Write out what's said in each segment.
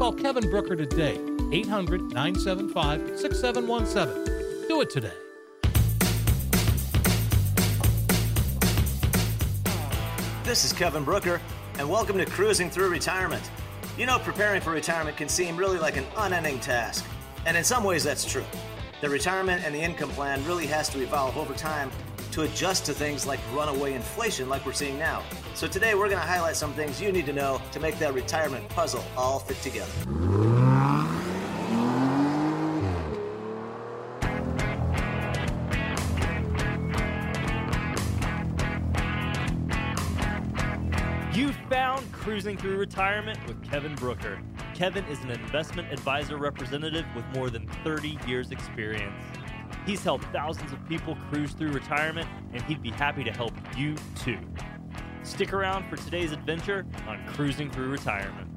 Call Kevin Brooker today, 800 975 6717. Do it today. This is Kevin Brooker, and welcome to Cruising Through Retirement. You know, preparing for retirement can seem really like an unending task, and in some ways that's true. The retirement and the income plan really has to evolve over time to adjust to things like runaway inflation, like we're seeing now. So, today we're going to highlight some things you need to know to make that retirement puzzle all fit together. You found Cruising Through Retirement with Kevin Brooker. Kevin is an investment advisor representative with more than 30 years' experience. He's helped thousands of people cruise through retirement, and he'd be happy to help you too. Stick around for today's adventure on Cruising Through Retirement.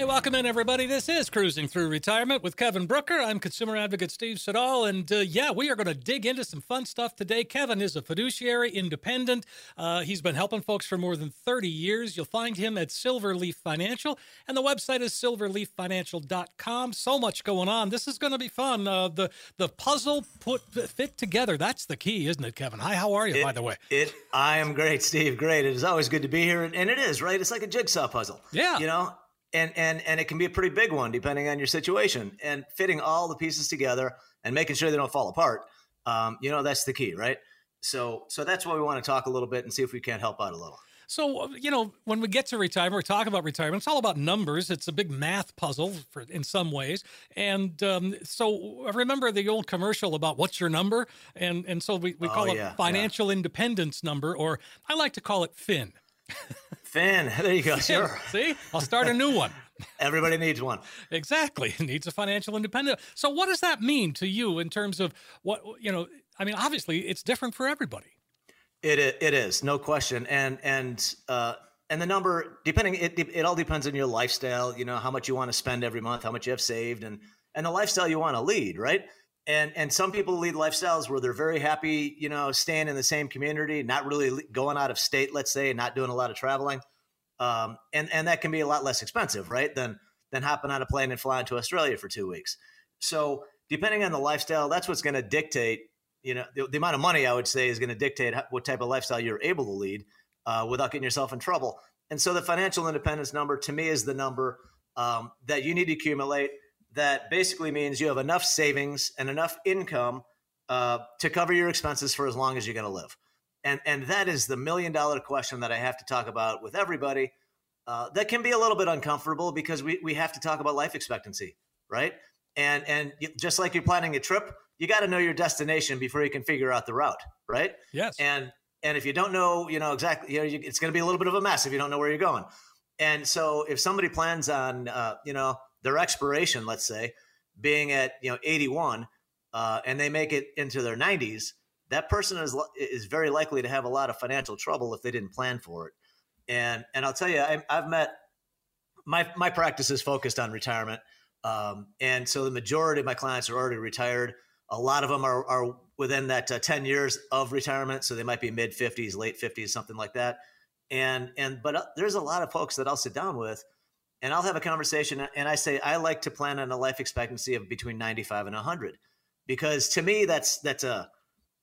Hey, welcome in, everybody. This is Cruising Through Retirement with Kevin Brooker. I'm consumer advocate Steve Siddall, and uh, yeah, we are going to dig into some fun stuff today. Kevin is a fiduciary, independent. Uh, he's been helping folks for more than 30 years. You'll find him at Silverleaf Financial, and the website is silverleaffinancial.com. So much going on. This is going to be fun. Uh, the the puzzle put fit together. That's the key, isn't it, Kevin? Hi, how are you? It, by the way, it. I am great, Steve. Great. It is always good to be here, and it is right. It's like a jigsaw puzzle. Yeah. You know, and and and it can be a pretty big one depending on your situation and fitting all the pieces together and making sure they don't fall apart um, you know that's the key right so so that's why we want to talk a little bit and see if we can't help out a little so, you know, when we get to retirement, we talk about retirement. It's all about numbers. It's a big math puzzle for, in some ways. And um, so I remember the old commercial about what's your number? And and so we, we call oh, it financial yeah. independence number, or I like to call it FIN. Finn, there you go. Sure. See, I'll start a new one. Everybody needs one. Exactly. Needs a financial independence. So, what does that mean to you in terms of what, you know, I mean, obviously it's different for everybody. It, it is, no question. And, and, uh, and the number, depending, it, it all depends on your lifestyle, you know, how much you want to spend every month, how much you have saved, and, and the lifestyle you want to lead, right? And and some people lead lifestyles where they're very happy you know staying in the same community not really going out of state let's say and not doing a lot of traveling. Um, and and that can be a lot less expensive right than than hopping on a plane and flying to australia for two weeks. So depending on the lifestyle that's what's going to dictate you know the, the, amount of money i would say is going to dictate what type of lifestyle you're able to lead uh, without getting yourself in trouble. And so the financial independence number to me is the number um, that you need to accumulate that basically means you have enough savings and enough income uh, to cover your expenses for as long as you're going to live. And, and that is the million dollar question that I have to talk about with everybody. Uh, that can be a little bit uncomfortable because we, we have to talk about life expectancy, right? And, and just like you're planning a trip, you got to know your destination before you can figure out the route, right? Yes. And, and if you don't know, you know, exactly, you know, you, it's going to be a little bit of a mess if you don't know where you're going. And so if somebody plans on, uh, you know, their expiration, let's say, being at you know 81, uh, and they make it into their 90s, that person is is very likely to have a lot of financial trouble if they didn't plan for it. And and I'll tell you, I, have met my my practice is focused on retirement, um, and so the majority of my clients are already retired. A lot of them are, are within that uh, 10 years of retirement, so they might be mid 50s, late 50s, something like that. And and but uh, there's a lot of folks that I'll sit down with and I'll have a conversation and I say I like to plan on a life expectancy of between 95 and 100 because to me that's that's a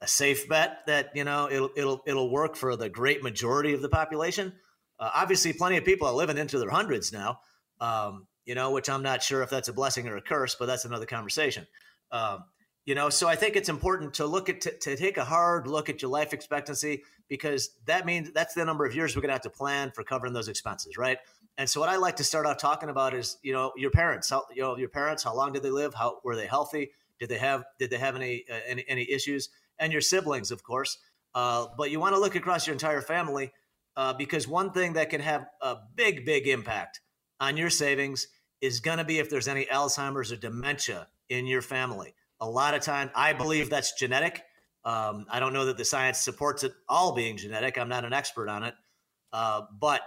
a safe bet that you know it'll it'll it'll work for the great majority of the population Uh, obviously, plenty of people are living into their hundreds now. Um, you know, which I'm not sure if that's a blessing or a curse, but that's another conversation. Um, you know, so I think it's important to look at to, to take a hard look at your life expectancy because that means that's the number of years we're going to have to plan for covering those expenses, right? And so what I like to start off talking about is, you know, your parents. How, you know, your parents. How long did they live? How were they healthy? Did they have Did they have any uh, any, any issues? And your siblings, of course. Uh, but you want to look across your entire family uh, because one thing that can have a big, big impact on your savings is going to be if there's any Alzheimer's or dementia in your family. A lot of time, I believe that's genetic. Um, I don't know that the science supports it all being genetic. I'm not an expert on it, uh, but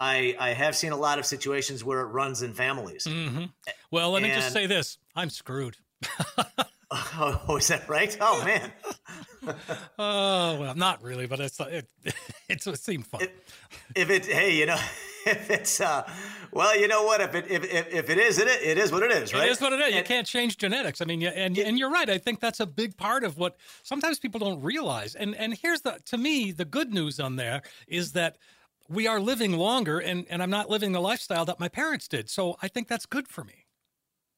I, I have seen a lot of situations where it runs in families. Mm-hmm. Well, let and, me just say this: I'm screwed. oh, is that right? Oh man. oh well, not really, but it's it, it's it seemed fun. It, if it, hey, you know, if it's uh, well, you know what? If it if, if, if it is, it it is what it is, right? It is what it is. And, you can't change genetics. I mean, and and you're right. I think that's a big part of what sometimes people don't realize. And and here's the to me the good news on there is that we are living longer, and and I'm not living the lifestyle that my parents did. So I think that's good for me.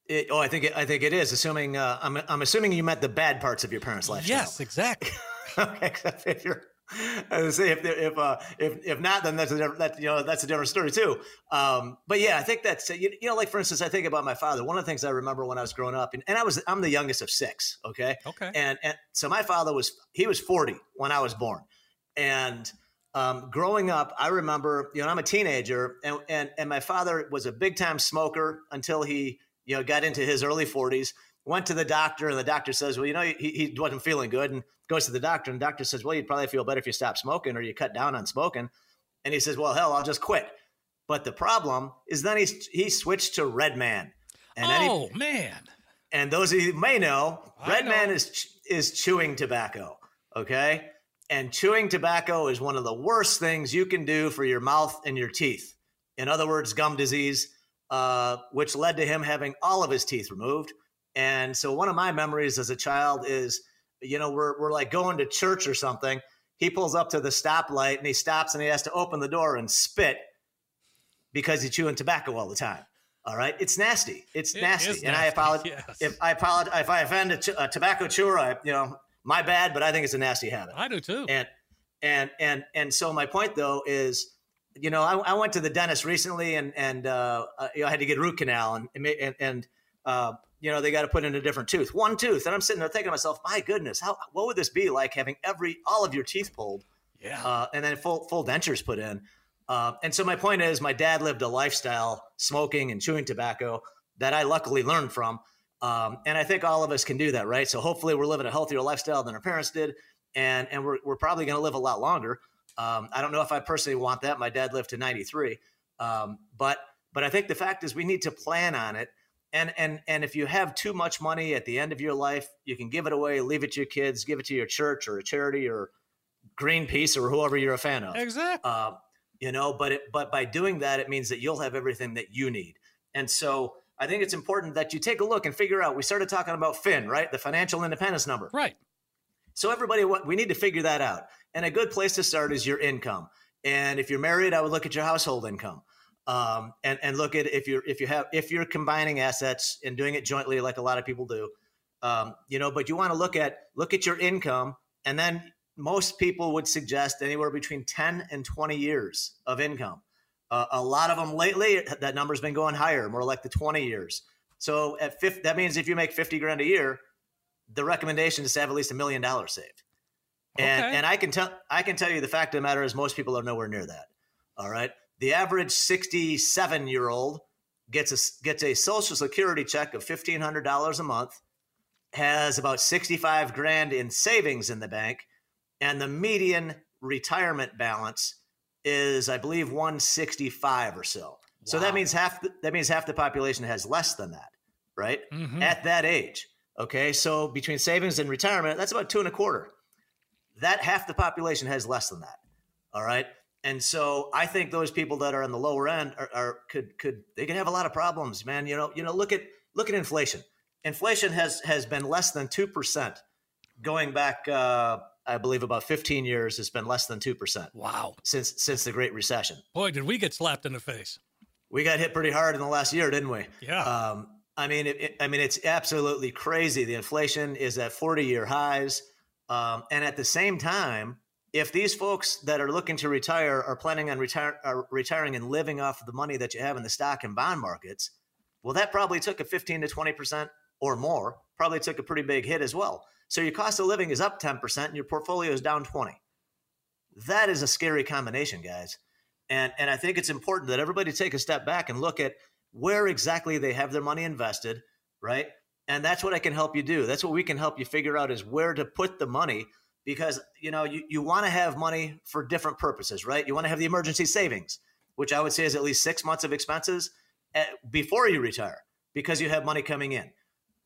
It, oh, I think it, I think it is. Assuming uh, I'm I'm assuming you met the bad parts of your parents' lifestyle. Yes, exactly. okay, if you're I say if if uh, if if not, then that's a different that you know that's a different story too. Um, but yeah, I think that's you, you know like for instance, I think about my father. One of the things I remember when I was growing up, and, and I was I'm the youngest of six. Okay. Okay. And and so my father was he was 40 when I was born, and um, growing up, I remember you know I'm a teenager, and and and my father was a big time smoker until he you know got into his early 40s went to the doctor and the doctor says well you know he, he wasn't feeling good and goes to the doctor and the doctor says well you'd probably feel better if you stopped smoking or you cut down on smoking and he says well hell i'll just quit. But the problem is then he, he switched to red man and oh he, man. And those of you may know red know. man is is chewing tobacco okay and chewing tobacco is one of the worst things you can do for your mouth and your teeth in other words gum disease uh, which led to him having all of his teeth removed and so one of my memories as a child is, you know, we're, we're like going to church or something. He pulls up to the stoplight and he stops and he has to open the door and spit because he's chewing tobacco all the time. All right, it's nasty. It's it nasty. nasty. and I apologize yes. if I apologize if I offend a, ch- a, tobacco chewer. I, you know, my bad, but I think it's a nasty habit. I do too. And and and and so my point though is, you know, I, I went to the dentist recently and and uh, you know, I had to get root canal and and and uh, you know, they got to put in a different tooth, one tooth. And I'm sitting there thinking to myself, my goodness, how what would this be like having every all of your teeth pulled? Yeah. Uh, and then full full dentures put in. Uh, and so my point is, my dad lived a lifestyle smoking and chewing tobacco that I luckily learned from. Um, and I think all of us can do that, right? So hopefully we're living a healthier lifestyle than our parents did, and and we're we're probably going to live a lot longer. Um, I don't know if I personally want that. My dad lived to 93, um, but but I think the fact is we need to plan on it and and and if you have too much money at the end of your life you can give it away leave it to your kids give it to your church or a charity or greenpeace or whoever you're a fan of exactly uh, you know but it, but by doing that it means that you'll have everything that you need and so i think it's important that you take a look and figure out we started talking about fin right? The financial independence number. Right. So everybody we need to figure that out. And a good place to start is your income. And if you're married i would look at your household income. Um, and and look at if you're if you have if you're combining assets and doing it jointly like a lot of people do um, you know but you want to look at look at your income and then most people would suggest anywhere between 10 and 20 years of income uh, a lot of them lately that number's been going higher more like the 20 years. So at 50, that means if you make 50 grand a year the recommendation is to have at least a million dollars saved. And okay. and i can tell i can tell you the fact of the matter is most people are nowhere near that all right? The average 67 year old gets a gets a social security check of $1500 a month has about 65 grand in savings in the bank and the median retirement balance is i believe 165 or so wow. so that means half the, that means half the population has less than that right mm-hmm. at that age okay so between savings and retirement that's about two and a quarter that half the population has less than that all right and so I think those people that are on the lower end are, are, could could they could have a lot of problems, man. You know, you know, look at look at inflation. Inflation has has been less than two percent going back uh, I believe about 15 years has been less than 2%. Wow. Since since the Great Recession. Boy, did we get slapped in the face. We got hit pretty hard in the last year, didn't we? Yeah. Um, I mean, it, it, I mean, it's absolutely crazy. The inflation is at 40 year highs. Um, and at the same time, if these folks that are looking to retire are planning on retire, are retiring and living off of the money that you have in the stock and bond markets, well, that probably took a 15 to 20% or more, probably took a pretty big hit as well. So your cost of living is up 10% and your portfolio is down 20. That is a scary combination, guys. And, and I think it's important that everybody take a step back and look at where exactly they have their money invested, right? And that's what I can help you do. That's what we can help you figure out is where to put the money because you know you, you want to have money for different purposes, right? You want to have the emergency savings, which I would say is at least six months of expenses at, before you retire because you have money coming in.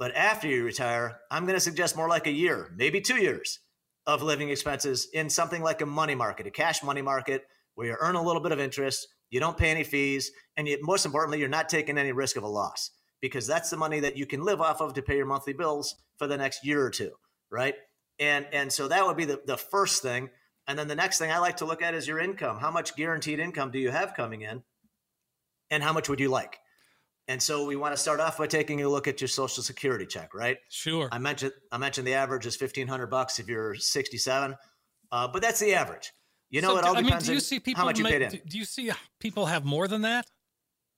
But after you retire, I'm going to suggest more like a year, maybe two years of living expenses in something like a money market, a cash money market where you earn a little bit of interest, you don't pay any fees, and you, most importantly, you're not taking any risk of a loss because that's the money that you can live off of to pay your monthly bills for the next year or two, right? And and so that would be the, the first thing. And then the next thing I like to look at is your income. How much guaranteed income do you have coming in? And how much would you like? And so we want to start off by taking a look at your social security check, right? Sure. I mentioned I mentioned the average is fifteen hundred bucks if you're sixty seven, uh, but that's the average. You know, so it all do, depends I mean, do you on see people how much you make, paid in. Do you see people have more than that?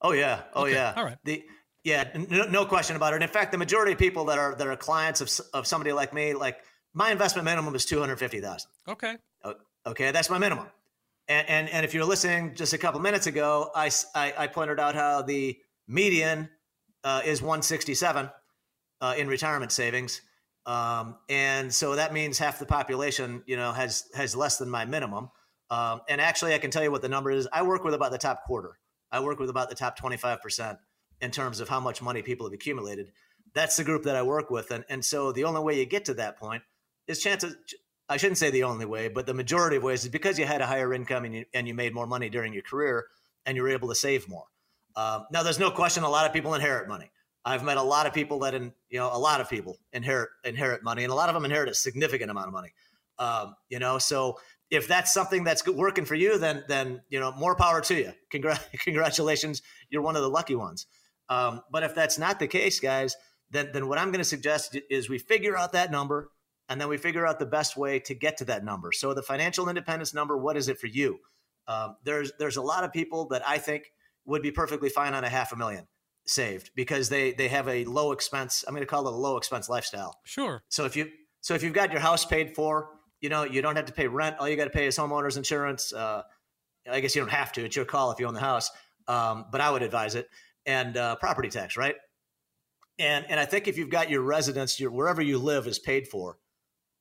Oh yeah, oh Okay, yeah. all right. The yeah, no, no question about it. In fact, the majority of people that are that are clients of of somebody like me, like my investment minimum is two hundred fifty thousand. Okay. Okay, that's my minimum. And, and and if you're listening just a couple minutes ago, I I pointed out how the median uh, is 167 uh, in retirement savings, um, and so that means half the population, you know, has has less than my minimum. Um, and actually, I can tell you what the number is. I work with about the top quarter. I work with about the top 25 percent in terms of how much money people have accumulated. That's the group that I work with, and and so the only way you get to that point is chances. I shouldn't say the only way, but the majority of ways is because you had a higher income and you, and you made more money during your career and you were able to save more. Um, now, there's no question a lot of people inherit money. I've met a lot of people that, in, you know, a lot of people inherit inherit money, and a lot of them inherit a significant amount of money. Um, you know, so if that's something that's working for you, then then you know, more power to you. Congra- congratulations, you're one of the lucky ones. Um, but if that's not the case, guys, then then what I'm going to suggest is we figure out that number and then we figure out the best way to get to that number. So the financial independence number, what is it for you? Um, there's there's a lot of people that I think would be perfectly fine on a half a million saved because they they have a low expense. I'm going to call it a low expense lifestyle. Sure. So if you so if you've got your house paid for, you know you don't have to pay rent. All you got to pay is homeowners insurance. Uh, I guess you don't have to. It's your call if you own the house, um, but I would advise it and uh, property tax, right? And and I think if you've got your residence, your wherever you live is paid for,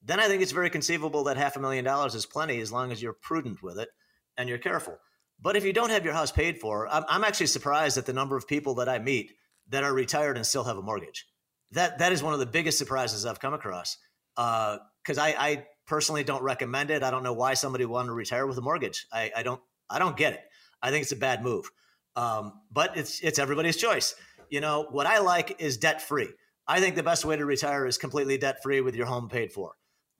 then I think it's very conceivable that half a million dollars is plenty as long as you're prudent with it and you're careful. But if you don't have your house paid for, I'm, I'm actually surprised at the number of people that I meet that are retired and still have a mortgage. That that is one of the biggest surprises I've come across. Because I, I personally don't recommend it. I don't know why somebody wanted to retire with a mortgage. I, I don't I don't get it. I think it's a bad move. Um, but it's it's everybody's choice. You know what I like is debt free. I think the best way to retire is completely debt free with your home paid for.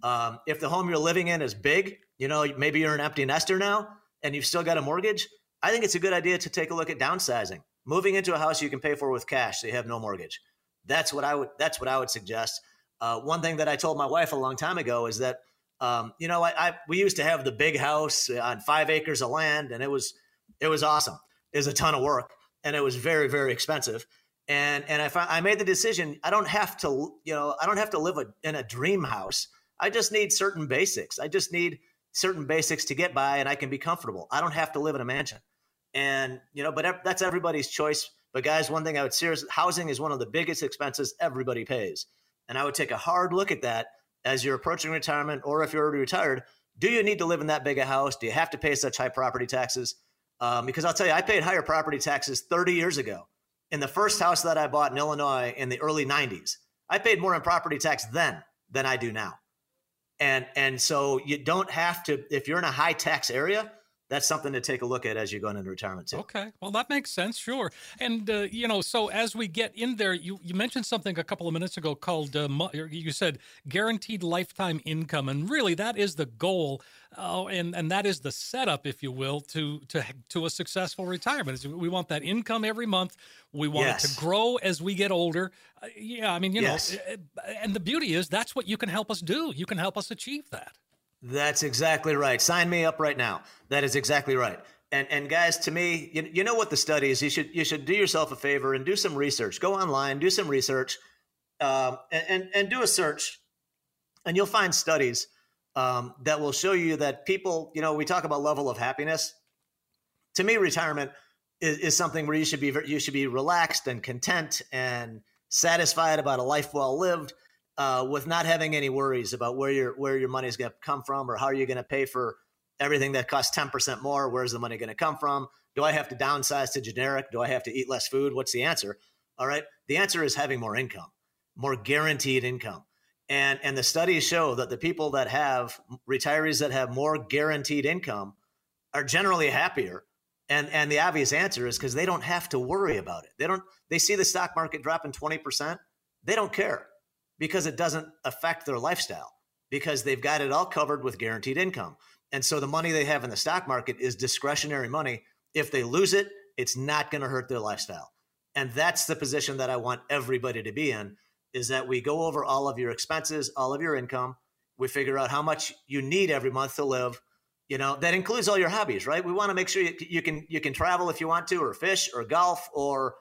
Um, if the home you're living in is big, you know maybe you're an empty nester now and you've still got a mortgage. I think it's a good idea to take a look at downsizing, moving into a house you can pay for with cash, so you have no mortgage. That's what I would. That's what I would suggest. Uh, one thing that I told my wife a long time ago is that um, you know I, I we used to have the big house on five acres of land, and it was it was awesome. It was a ton of work, and it was very very expensive. And and I I made the decision. I don't have to you know I don't have to live a, in a dream house. I just need certain basics. I just need certain basics to get by, and I can be comfortable. I don't have to live in a mansion. And you know, but that's everybody's choice. But guys, one thing I would seriously housing is one of the biggest expenses everybody pays. And I would take a hard look at that as you're approaching retirement or if you're already retired. Do you need to live in that big a house? Do you have to pay such high property taxes? Um, because I'll tell you, I paid higher property taxes 30 years ago. In the first house that I bought in Illinois in the early 90s, I paid more in property tax then than I do now. And and so you don't have to if you're in a high tax area, that's something to take a look at as you're going into retirement too. Okay, well that makes sense, sure. And uh, you know, so as we get in there, you you mentioned something a couple of minutes ago called uh, you said guaranteed lifetime income, and really that is the goal, uh, and and that is the setup, if you will, to to to a successful retirement. We want that income every month. We want yes. it to grow as we get older. Uh, yeah, I mean, you yes. know, and the beauty is that's what you can help us do. You can help us achieve that. That's exactly right. Sign me up right now. That is exactly right. And and guys, to me, you, you know what the study is. You should you should do yourself a favor and do some research. Go online, do some research, um, and, and, and do a search, and you'll find studies um, that will show you that people. You know, we talk about level of happiness. To me, retirement is, is something where you should be you should be relaxed and content and satisfied about a life well lived uh, with not having any worries about where your where your money is going to come from or how are you going to pay for everything that costs 10% more where's the money going to come from? Do i have to downsize to generic? Do i have to eat less food? What's the answer? All right? The answer is having more income more guaranteed income. And and the studies show that the people that have retirees that have more guaranteed income are generally happier. And and the obvious answer is because they don't have to worry about it. They don't they see the stock market dropping 20% they don't care because it doesn't affect their lifestyle because they've got it all covered with guaranteed income. And so the money they have in the stock market is discretionary money. If they lose it, it's not going to hurt their lifestyle. And that's the position that I want everybody to be in is that we go over all of your expenses, all of your income. We figure out how much you need every month to live. You know, that includes all your hobbies, right? We want to make sure you, you can you can travel if you want to or fish or golf or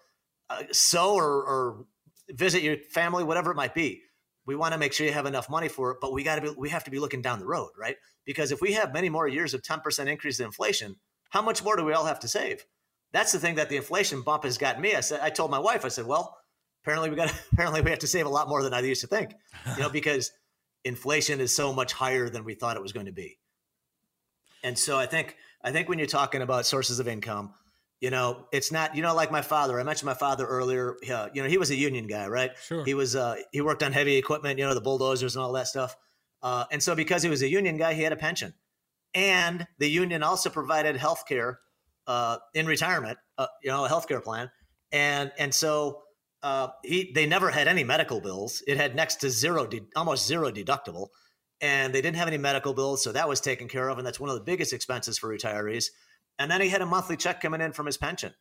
uh, sew or, or visit your family, whatever it might be we want to make sure you have enough money for it, but we got to be we have to be looking down the road, right? Because if we have many more years of 10% increase in inflation, how much more do we all have to save? That's the thing that the inflation bump has gotten me. I said I told my wife, I said, well, apparently we got apparently we have to save a lot more than I used to think. You know, because inflation is so much higher than we thought it was going to be. And so I think I think when you're talking about sources of income, you know, it's not, you know, like my father. I mentioned my father earlier. Uh, you know, he was a union guy, right? Sure. He was, uh, he worked on heavy equipment, you know, the bulldozers and all that stuff. Uh, and so because he was a union guy, he had a pension. And the union also provided health care uh, in retirement, uh, you know, a health care plan. And, and so uh, he, they never had any medical bills. It had next to zero, de- almost zero deductible. And they didn't have any medical bills. So that was taken care of. And that's one of the biggest expenses for retirees and then he had a monthly check coming in from his pension.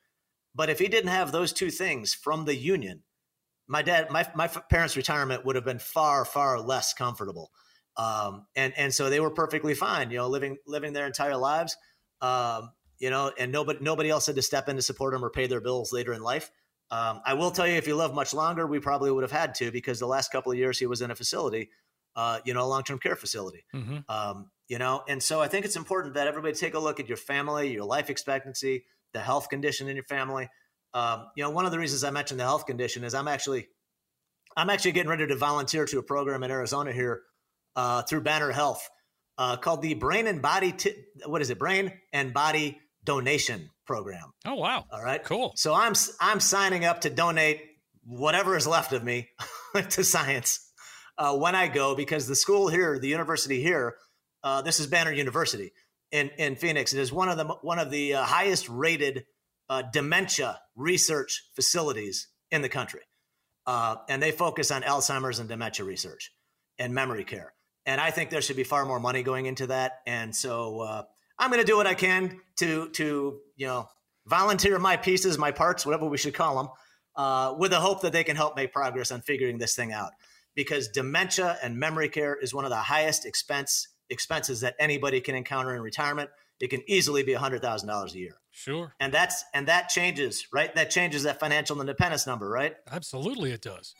But if he didn't have those two things from the union, my dad, my, my parents' retirement would have been far, far less comfortable. Um, and, and so they were perfectly fine, you know, living, living their entire lives, um, you know, and nobody, nobody else had to step in to support them or pay their bills later in life. Um, I will tell you, if he lived much longer, we probably would have had to because the last couple of years he was in a facility, uh, you know, a long-term care facility. Mm-hmm. Um, you know and so i think it's important that everybody take a look at your family your life expectancy the health condition in your family. Um, you know one of the reasons i mentioned the health condition is i'm actually i'm actually getting ready to volunteer to a program in arizona here uh, through banner health uh, called the brain and body t- what is it? Brain and body donation program. Oh wow. All right? Cool. So i'm i'm signing up to donate whatever is left of me to science uh, when i go because the school here the university here uh, this is Banner University in, in Phoenix. It is one of the one of the uh, highest rated uh, dementia research facilities in the country, uh, and they focus on Alzheimer's and dementia research and memory care. And I think there should be far more money going into that. And so uh, I'm going to do what I can to to you know volunteer my pieces, my parts, whatever we should call them, with the hope that they can help make progress on figuring this thing out. Because dementia and memory care is one of the highest expense expenses that anybody can encounter in retirement. It can easily be $100,000 a year. Sure. And that's and that changes, right? That changes that financial independence number, right? Absolutely it does.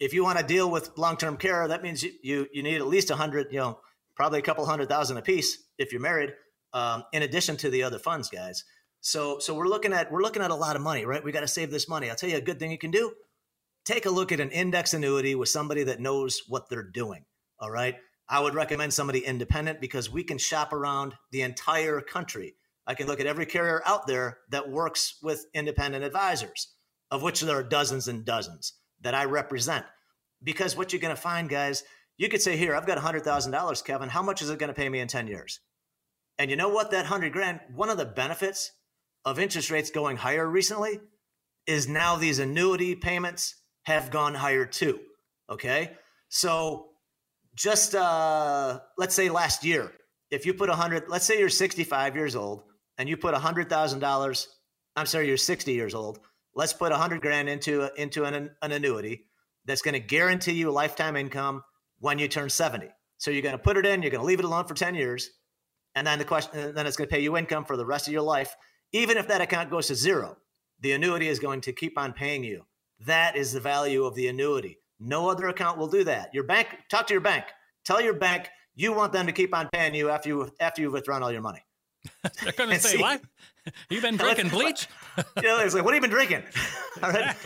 If you want to deal with long-term care, that means you you, you need at least 100, you know, probably a couple hundred thousand a piece if you're married, um, in addition to the other funds, guys. So so we're looking at we're looking at a lot of money, right? We got to save this money. I'll tell you a good thing you can do. Take a look at an index annuity with somebody that knows what they're doing. All right. I would recommend somebody independent because we can shop around the entire country. I can look at every carrier out there that works with independent advisors, of which there are dozens and dozens that I represent. Because what you're going to find, guys, you could say, Here, I've got $100,000, Kevin. How much is it going to pay me in 10 years? And you know what? That hundred grand, one of the benefits of interest rates going higher recently is now these annuity payments have gone higher too. Okay. So just uh, let's say last year, if you put a hundred, let's say you're 65 years old and you put a hundred thousand dollars. I'm sorry, you're 60 years old. Let's put a hundred grand into into an, an annuity that's going to guarantee you lifetime income when you turn 70. So you're going to put it in, you're going to leave it alone for 10 years, and then the question, then it's going to pay you income for the rest of your life. Even if that account goes to zero, the annuity is going to keep on paying you. That is the value of the annuity. No other account will do that. Your bank, talk to your bank. Tell your bank you want them to keep on paying you after you after you've withdrawn all your money. They're going to say, see, "What? You've been drinking bleach?" you know, it's like, "What have you been drinking?" All right.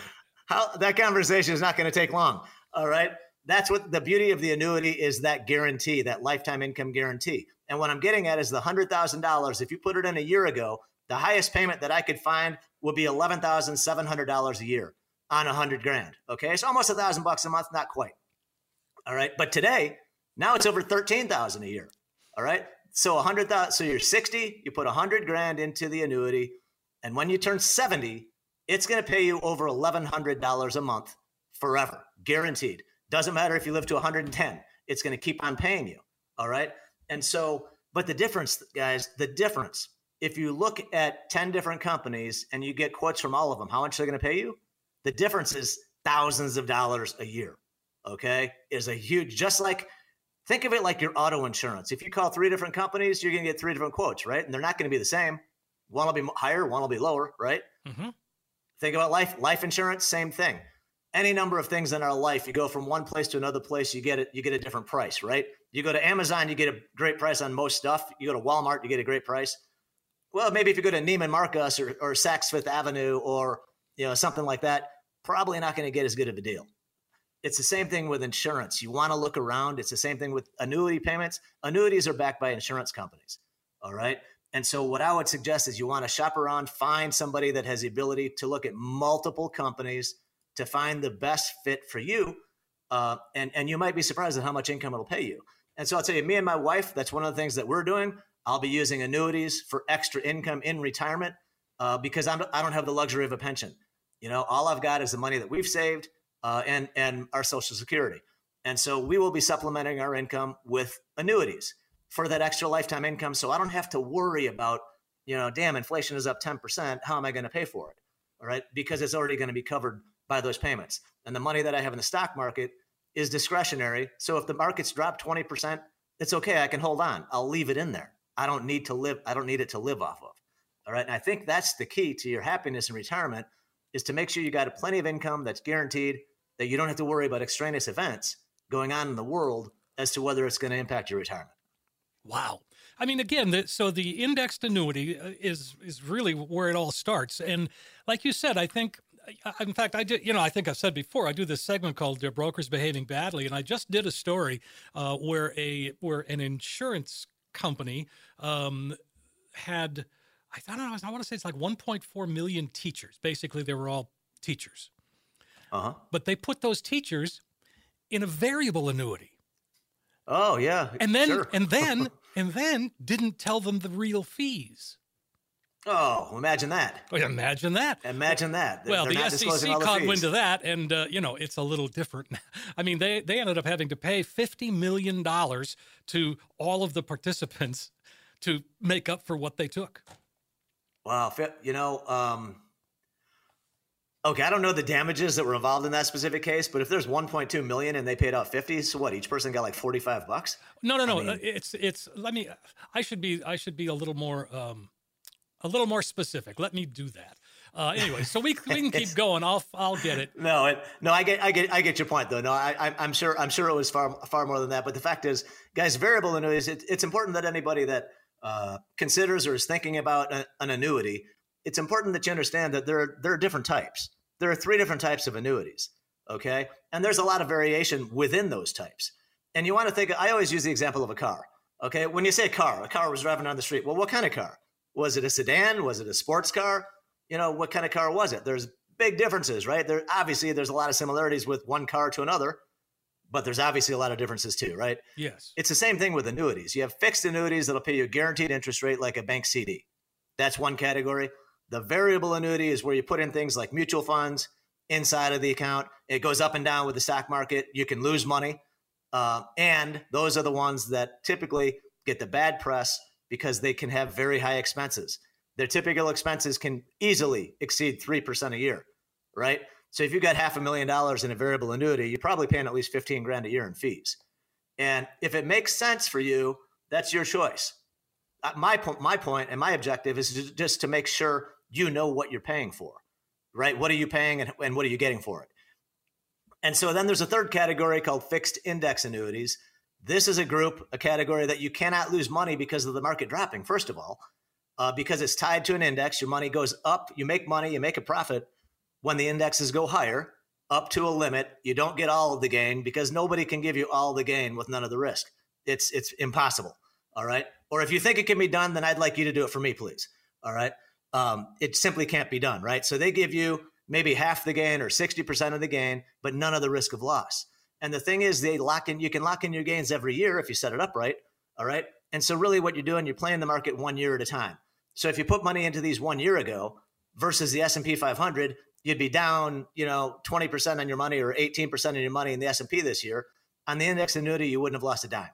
How that conversation is not going to take long. All right. That's what the beauty of the annuity is that guarantee, that lifetime income guarantee. And what I'm getting at is the $100,000. If you put it in a year ago, the highest payment that I could find would be $11,700 a year on a hundred grand. Okay. It's almost a thousand bucks a month. Not quite. All right. But today, now it's over 13,000 a year. All right. So a hundred thousand, so you're 60, you put a hundred grand into the annuity. And when you turn 70, it's going to pay you over $1,100 a month forever, guaranteed. Doesn't matter if you live to 110, it's going to keep on paying you. All right. And so, but the difference, guys, the difference, if you look at 10 different companies and you get quotes from all of them, how much they're going to pay you? The difference is thousands of dollars a year. Okay. Is a huge, just like, think of it like your auto insurance. If you call three different companies, you're going to get three different quotes, right? And they're not going to be the same. One will be higher, one will be lower, right? Mm-hmm. Think about life life insurance, same thing. Any number of things in our life, you go from one place to another place, you get it, you get a different price, right? You go to Amazon, you get a great price on most stuff. You go to Walmart, you get a great price. Well, maybe if you go to Neiman Marcus or, or Saks Fifth Avenue or you know something like that, probably not going to get as good of a deal. It's the same thing with insurance. You want to look around. It's the same thing with annuity payments. Annuities are backed by insurance companies. All right. And so, what I would suggest is you want to shop around, find somebody that has the ability to look at multiple companies to find the best fit for you. Uh, and, and you might be surprised at how much income it'll pay you. And so, I'll tell you, me and my wife, that's one of the things that we're doing. I'll be using annuities for extra income in retirement uh, because I'm, I don't have the luxury of a pension. You know, all I've got is the money that we've saved uh, and, and our Social Security. And so, we will be supplementing our income with annuities for that extra lifetime income. So I don't have to worry about, you know, damn, inflation is up 10%. How am I going to pay for it? All right. Because it's already going to be covered by those payments. And the money that I have in the stock market is discretionary. So if the markets drop 20%, it's okay. I can hold on. I'll leave it in there. I don't need to live, I don't need it to live off of. All right. And I think that's the key to your happiness in retirement is to make sure you got a plenty of income that's guaranteed, that you don't have to worry about extraneous events going on in the world as to whether it's going to impact your retirement. Wow. I mean, again, the, so the indexed annuity uh, is is really where it all starts. And like you said, I think, uh, in fact, I did. You know, I think I've said before. I do this segment called "The Brokers Behaving Badly," and I just did a story uh, where a where an insurance company um, had, I don't know, I want to say it's like 1.4 million teachers. Basically, they were all teachers. Uh-huh. But they put those teachers in a variable annuity. Oh yeah. And then sure. and then and then didn't tell them the real fees. Oh, imagine that! Oh, imagine that! Imagine that! Well, they're the SEC caught wind of that, and uh, you know it's a little different. I mean, they they ended up having to pay fifty million dollars to all of the participants to make up for what they took. Wow, you know, um, Okay, I don't know the damages that were involved in that specific case, but if there's 1.2 million and they paid out 50, so what? Each person got like 45 bucks? No, no, no. I mean, it's it's. Let me. I should be. I should be a little more. Um, a little more specific. Let me do that. Uh, anyway, so we, we can keep going. I'll I'll get it. No, it, no, I get I get I get your point though. No, I I'm sure I'm sure it was far far more than that. But the fact is, guys, variable annuities. It, it's important that anybody that uh, considers or is thinking about a, an annuity it's important that you understand that there are, there are different types. There are three different types of annuities. Okay. And there's a lot of variation within those types. And you want to think, I always use the example of a car. Okay. When you say car, a car was driving down the street. Well, what kind of car? Was it a sedan? Was it a sports car? You know, what kind of car was it? There's big differences, right? There obviously there's a lot of similarities with one car to another, but there's obviously a lot of differences too, right? Yes. It's the same thing with annuities. You have fixed annuities that'll pay you a guaranteed interest rate like a bank CD. That's one category. The variable annuity is where you put in things like mutual funds inside of the account. It goes up and down with the stock market. You can lose money. Uh, and those are the ones that typically get the bad press because they can have very high expenses. Their typical expenses can easily exceed 3% a year, right? So if you've got half a million dollars in a variable annuity, you're probably paying at least 15 grand a year in fees. And if it makes sense for you, that's your choice. Uh, my point, my point, and my objective is just to make sure you know what you're paying for, right? What are you paying, and, and what are you getting for it? And so then there's a third category called fixed index annuities. This is a group, a category that you cannot lose money because of the market dropping. First of all, uh, because it's tied to an index, your money goes up. You make money, you make a profit when the indexes go higher up to a limit. You don't get all of the gain because nobody can give you all the gain with none of the risk. It's it's impossible. All right. Or if you think it can be done, then I'd like you to do it for me, please. All right. Um, it simply can't be done. Right. So they give you maybe half the gain or 60% of the gain, but none of the risk of loss. And the thing is, they lock in, you can lock in your gains every year if you set it up right. All right. And so, really, what you're doing, you're playing the market one year at a time. So, if you put money into these one year ago versus the S&P 500, you'd be down, you know, 20% on your money or 18% on your money in the S&P this year. On the index annuity, you wouldn't have lost a dime.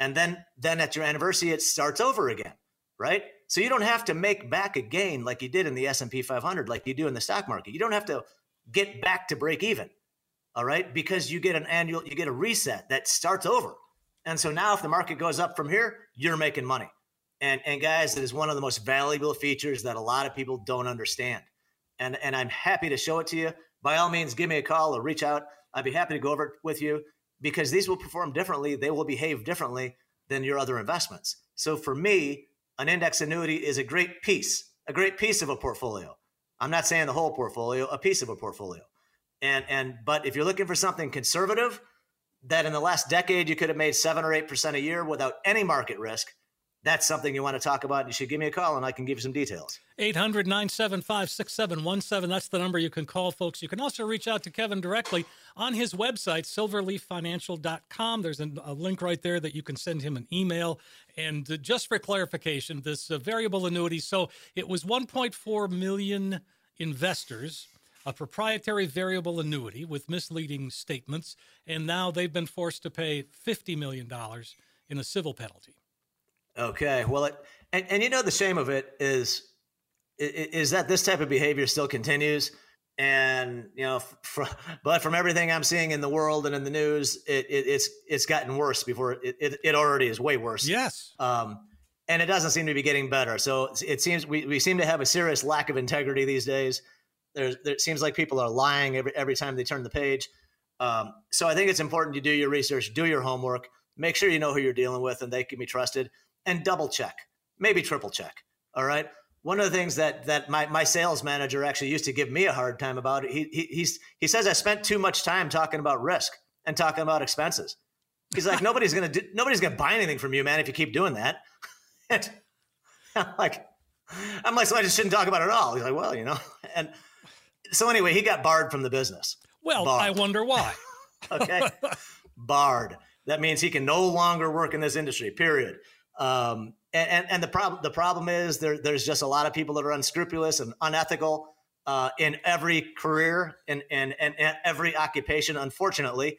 And then, then at your anniversary, it starts over again, right? So you don't have to make back a gain like you did in the S&P 500, like you do in the stock market. You don't have to get back to break even, all right? Because you get an annual, you get a reset that starts over. And so now if the market goes up from here, you're making money. And, and guys, it is one of the most valuable features that a lot of people don't understand. And, and I'm happy to show it to you. By all means, give me a call or reach out. I'd be happy to go over it with you because these will perform differently. They will behave differently than your other investments. So for me, an index annuity is a great piece, a great piece of a portfolio. I'm not saying the whole portfolio, a piece of a portfolio. And and but if you're looking for something conservative, that in the last decade you could have made seven or eight percent a year without any market risk, that's something you want to talk about, you should give me a call and I can give you some details. 800 975 6717. That's the number you can call, folks. You can also reach out to Kevin directly on his website, silverleaffinancial.com. There's a, a link right there that you can send him an email. And uh, just for clarification, this uh, variable annuity so it was 1.4 million investors a proprietary variable annuity with misleading statements, and now they've been forced to pay $50 million in a civil penalty. Okay. Well, it, and, and you know, the shame of it is, is that this type of behavior still continues. And, you know, for, but from everything I'm seeing in the world and in the news, it, it it's, it's gotten worse before it, it, it already is way worse. Yes. Um, and it doesn't seem to be getting better. So it seems we, we seem to have a serious lack of integrity these days. There's, there seems like people are lying every, every time they turn the page. Um, so I think it's important you do your research, do your homework, make sure you know who you're dealing with and they can be trusted and double check, maybe triple check. All right. One of the things that that my, my sales manager actually used to give me a hard time about, he, he he's he says I spent too much time talking about risk and talking about expenses. He's like, nobody's gonna do, nobody's gonna buy anything from you, man, if you keep doing that. And I'm like, I'm like, so I just shouldn't talk about it at all. He's like, well, you know. And so anyway, he got barred from the business. Well, barred. I wonder why. okay, barred. That means he can no longer work in this industry. Period. Um, and, and, and the problem the problem is there there's just a lot of people that are unscrupulous and unethical uh, in every career and and and every occupation, unfortunately.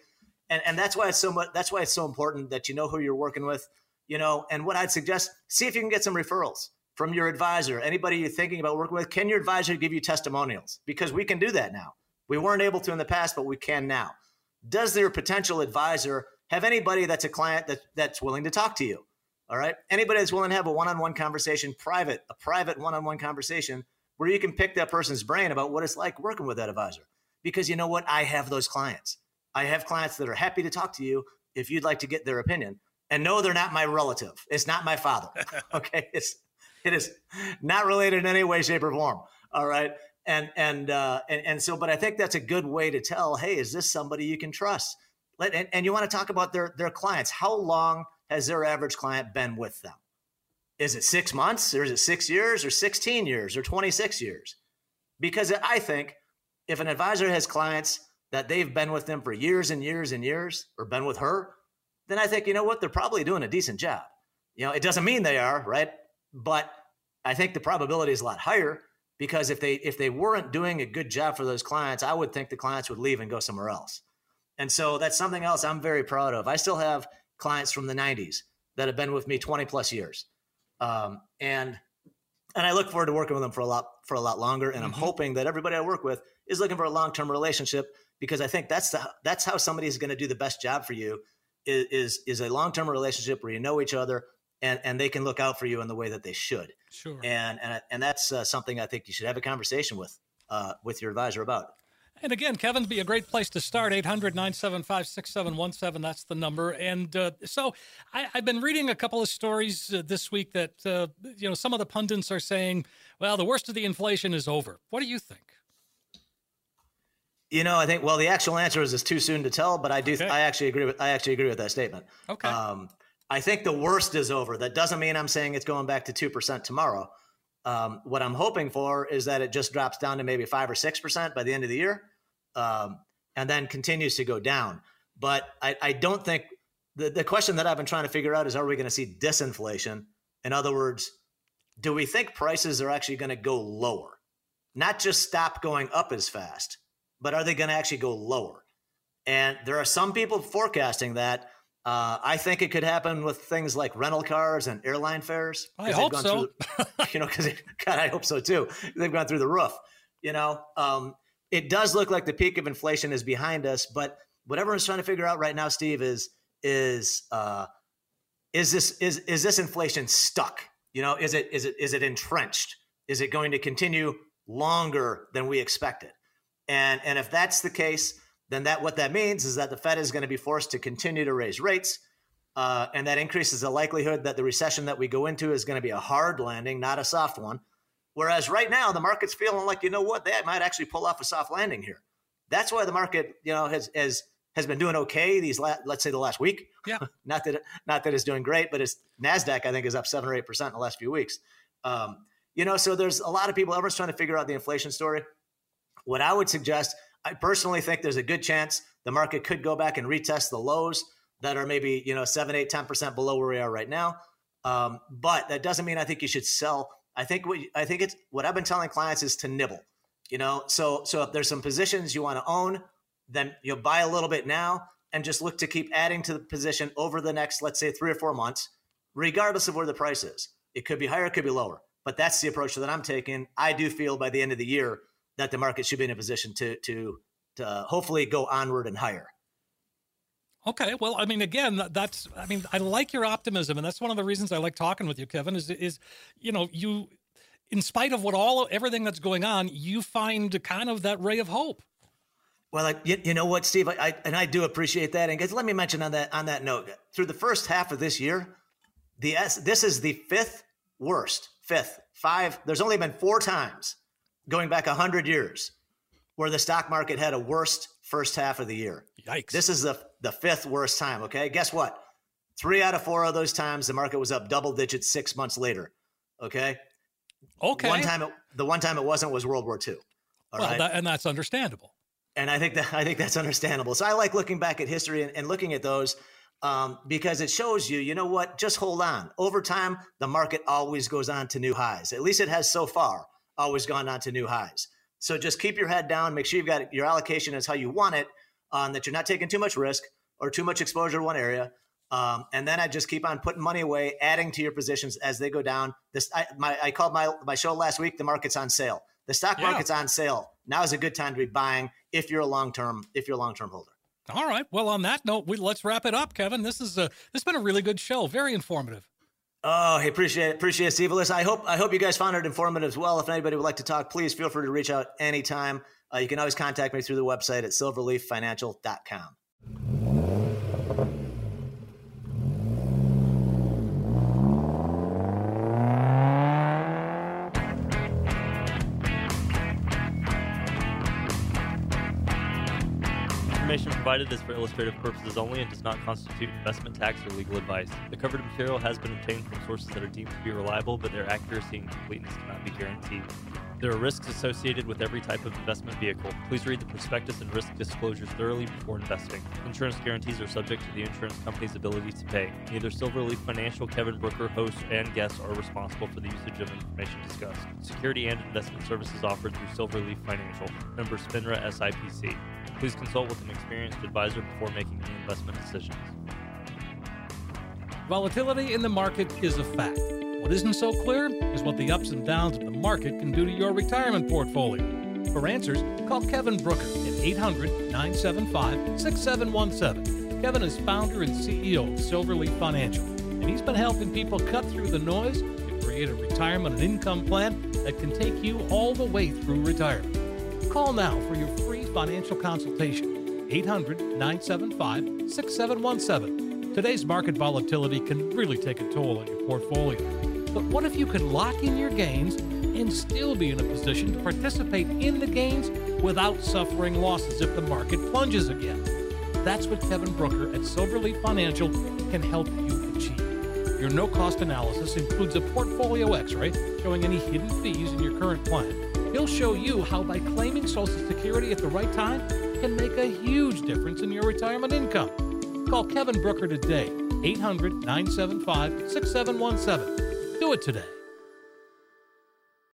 And and that's why it's so much. That's why it's so important that you know who you're working with. You know, and what I'd suggest: see if you can get some referrals from your advisor. Anybody you're thinking about working with, can your advisor give you testimonials? Because we can do that now. We weren't able to in the past, but we can now. Does their potential advisor have anybody that's a client that, that's willing to talk to you? All right. Anybody that's willing to have a one on one conversation, private, a private one on one conversation where you can pick that person's brain about what it's like working with that advisor. Because you know what? I have those clients. I have clients that are happy to talk to you if you'd like to get their opinion. And no, they're not my relative. It's not my father. okay. It's, it is not related in any way, shape, or form. All right. And, and, uh, and, and so, but I think that's a good way to tell, hey, is this somebody you can trust? Let, and, and you want to talk about their, their clients. How long has their average client been with them? Is it six months or is it six years or 16 years or 26 years? Because I think if an advisor has clients that they've been with them for years and years and years, or been with her, then I think you know what they're probably doing a decent job. You know, it doesn't mean they are right, but I think the probability is a lot higher because if they if they weren't doing a good job for those clients, I would think the clients would leave and go somewhere else. And so that's something else I'm very proud of. I still have clients from the 90s that have been with me 20 plus years. Um, and and I look forward to working with them for a lot for a lot longer. And I'm mm-hmm. hoping that everybody I work with is looking for a long term relationship because I think that's the that's how somebody is going to do the best job for you is is, is a long term relationship where you know each other and and they can look out for you in the way that they should. Sure. And and and that's uh, something I think you should have a conversation with uh, with your advisor about. And again, Kevin, be a great place to start. 800 975 6717. That's the number. And uh, so I, have been reading a couple of stories uh, this week that, uh, you know, some of the pundits are saying, well, the worst of the inflation is over. What do you think? You know, I think, well, the actual answer is it's too soon to tell, but I do, okay. I actually agree with, I actually agree with that statement. Okay. Um, I think the worst is over. That doesn't mean I'm saying it's going back to 2% tomorrow. Um, what I'm hoping for is that it just drops down to maybe five or six percent by the end of the year, um, and then continues to go down. But I, I don't think the, the question that I've been trying to figure out is: Are we going to see disinflation? In other words, do we think prices are actually going to go lower, not just stop going up as fast, but are they going to actually go lower? And there are some people forecasting that uh, I think it could happen with things like rental cars and airline fares. I hope so. You know, because God, I hope so too. They've gone through the roof. You know, um, it does look like the peak of inflation is behind us. But what everyone's trying to figure out right now, Steve, is is uh, is this is is this inflation stuck? You know, is it is it is it entrenched? Is it going to continue longer than we expected? And and if that's the case, then that what that means is that the Fed is going to be forced to continue to raise rates. Uh, and that increases the likelihood that the recession that we go into is going to be a hard landing, not a soft one. Whereas right now, the market's feeling like, you know what, they might actually pull off a soft landing here. That's why the market, you know, has has has been doing okay these la- let's say the last week. Yeah. not that not that it's doing great, but it's Nasdaq I think is up seven or eight percent in the last few weeks. Um, you know, so there's a lot of people. Everyone's trying to figure out the inflation story. What I would suggest I personally think there's a good chance the market could go back and retest the lows that are maybe, you know, seven, eight, 10% below where we are right now. Um, but that doesn't mean I think you should sell. I think what I think it's what I've been telling clients is to nibble. You know, so so if there's some positions you want to own, then you'll buy a little bit now and just look to keep adding to the position over the next, let's say, three or four months, regardless of where the price is. It could be higher, it could be lower. But that's the approach that I'm taking. I do feel by the end of the year that the market should be in a position to to to uh, hopefully go onward and higher. Okay, well, I mean, again, that's I mean, I like your optimism, and that's one of the reasons I like talking with you, Kevin. Is is you know you, in spite of what all everything that's going on, you find kind of that ray of hope. Well, I, you, you, know what, Steve, I, I, and I do appreciate that. And let me mention on that on that note, through the first half of this year, the S, this is the fifth worst, fifth, five. There's only been four times going back 100 years where the stock market had a worst first half of the year. Yikes. This is the, the fifth worst time. Okay. Guess what? Three out of four of those times, the market was up double digits six months later. Okay. Okay. One time, it, the one time it wasn't was World War II. All well, right? that, and that's understandable. And I think that I think that's understandable. So I like looking back at history and, and looking at those um, because it shows you, you know what? Just hold on. Over time, the market always goes on to new highs. At least it has so far always gone on to new highs. So just keep your head down. Make sure you've got your allocation as how you want it, um, that you're not taking too much risk or too much exposure to one area. Um, and then I just keep on putting money away, adding to your positions as they go down. This I, my, I called my my show last week. The market's on sale. The stock yeah. market's on sale. Now is a good time to be buying if you're a long term if you're a long term holder. All right. Well, on that note, we, let's wrap it up, Kevin. This is a this has been a really good show. Very informative. Oh, hey, appreciate it. Appreciate it, Steve. Listen, I hope I hope you guys found it informative as well. If anybody would like to talk, please feel free to reach out anytime. Uh, you can always contact me through the website at silverleaffinancial.com. provided is for illustrative purposes only and does not constitute investment tax or legal advice. The covered material has been obtained from sources that are deemed to be reliable, but their accuracy and completeness cannot be guaranteed. There are risks associated with every type of investment vehicle. Please read the prospectus and risk disclosures thoroughly before investing. Insurance guarantees are subject to the insurance company's ability to pay. Neither Silverleaf Financial, Kevin Brooker, hosts, and guests are responsible for the usage of information discussed. Security and investment services offered through Silverleaf Financial, member FINRA SIPC. Please consult with an experienced advisor before making any investment decisions. Volatility in the market is a fact. What isn't so clear is what the ups and downs of the market can do to your retirement portfolio. For answers, call Kevin Brooker at 800 975 6717. Kevin is founder and CEO of Silverleaf Financial, and he's been helping people cut through the noise to create a retirement and income plan that can take you all the way through retirement. Call now for your free financial consultation. 800 975 6717. Today's market volatility can really take a toll on your portfolio. But what if you could lock in your gains and still be in a position to participate in the gains without suffering losses if the market plunges again? That's what Kevin Brooker at Silverleaf Financial can help you achieve. Your no cost analysis includes a portfolio x ray showing any hidden fees in your current plan. He'll show you how by claiming Social Security at the right time can make a huge difference in your retirement income. Call Kevin Brooker today, 800 975 6717 do it today.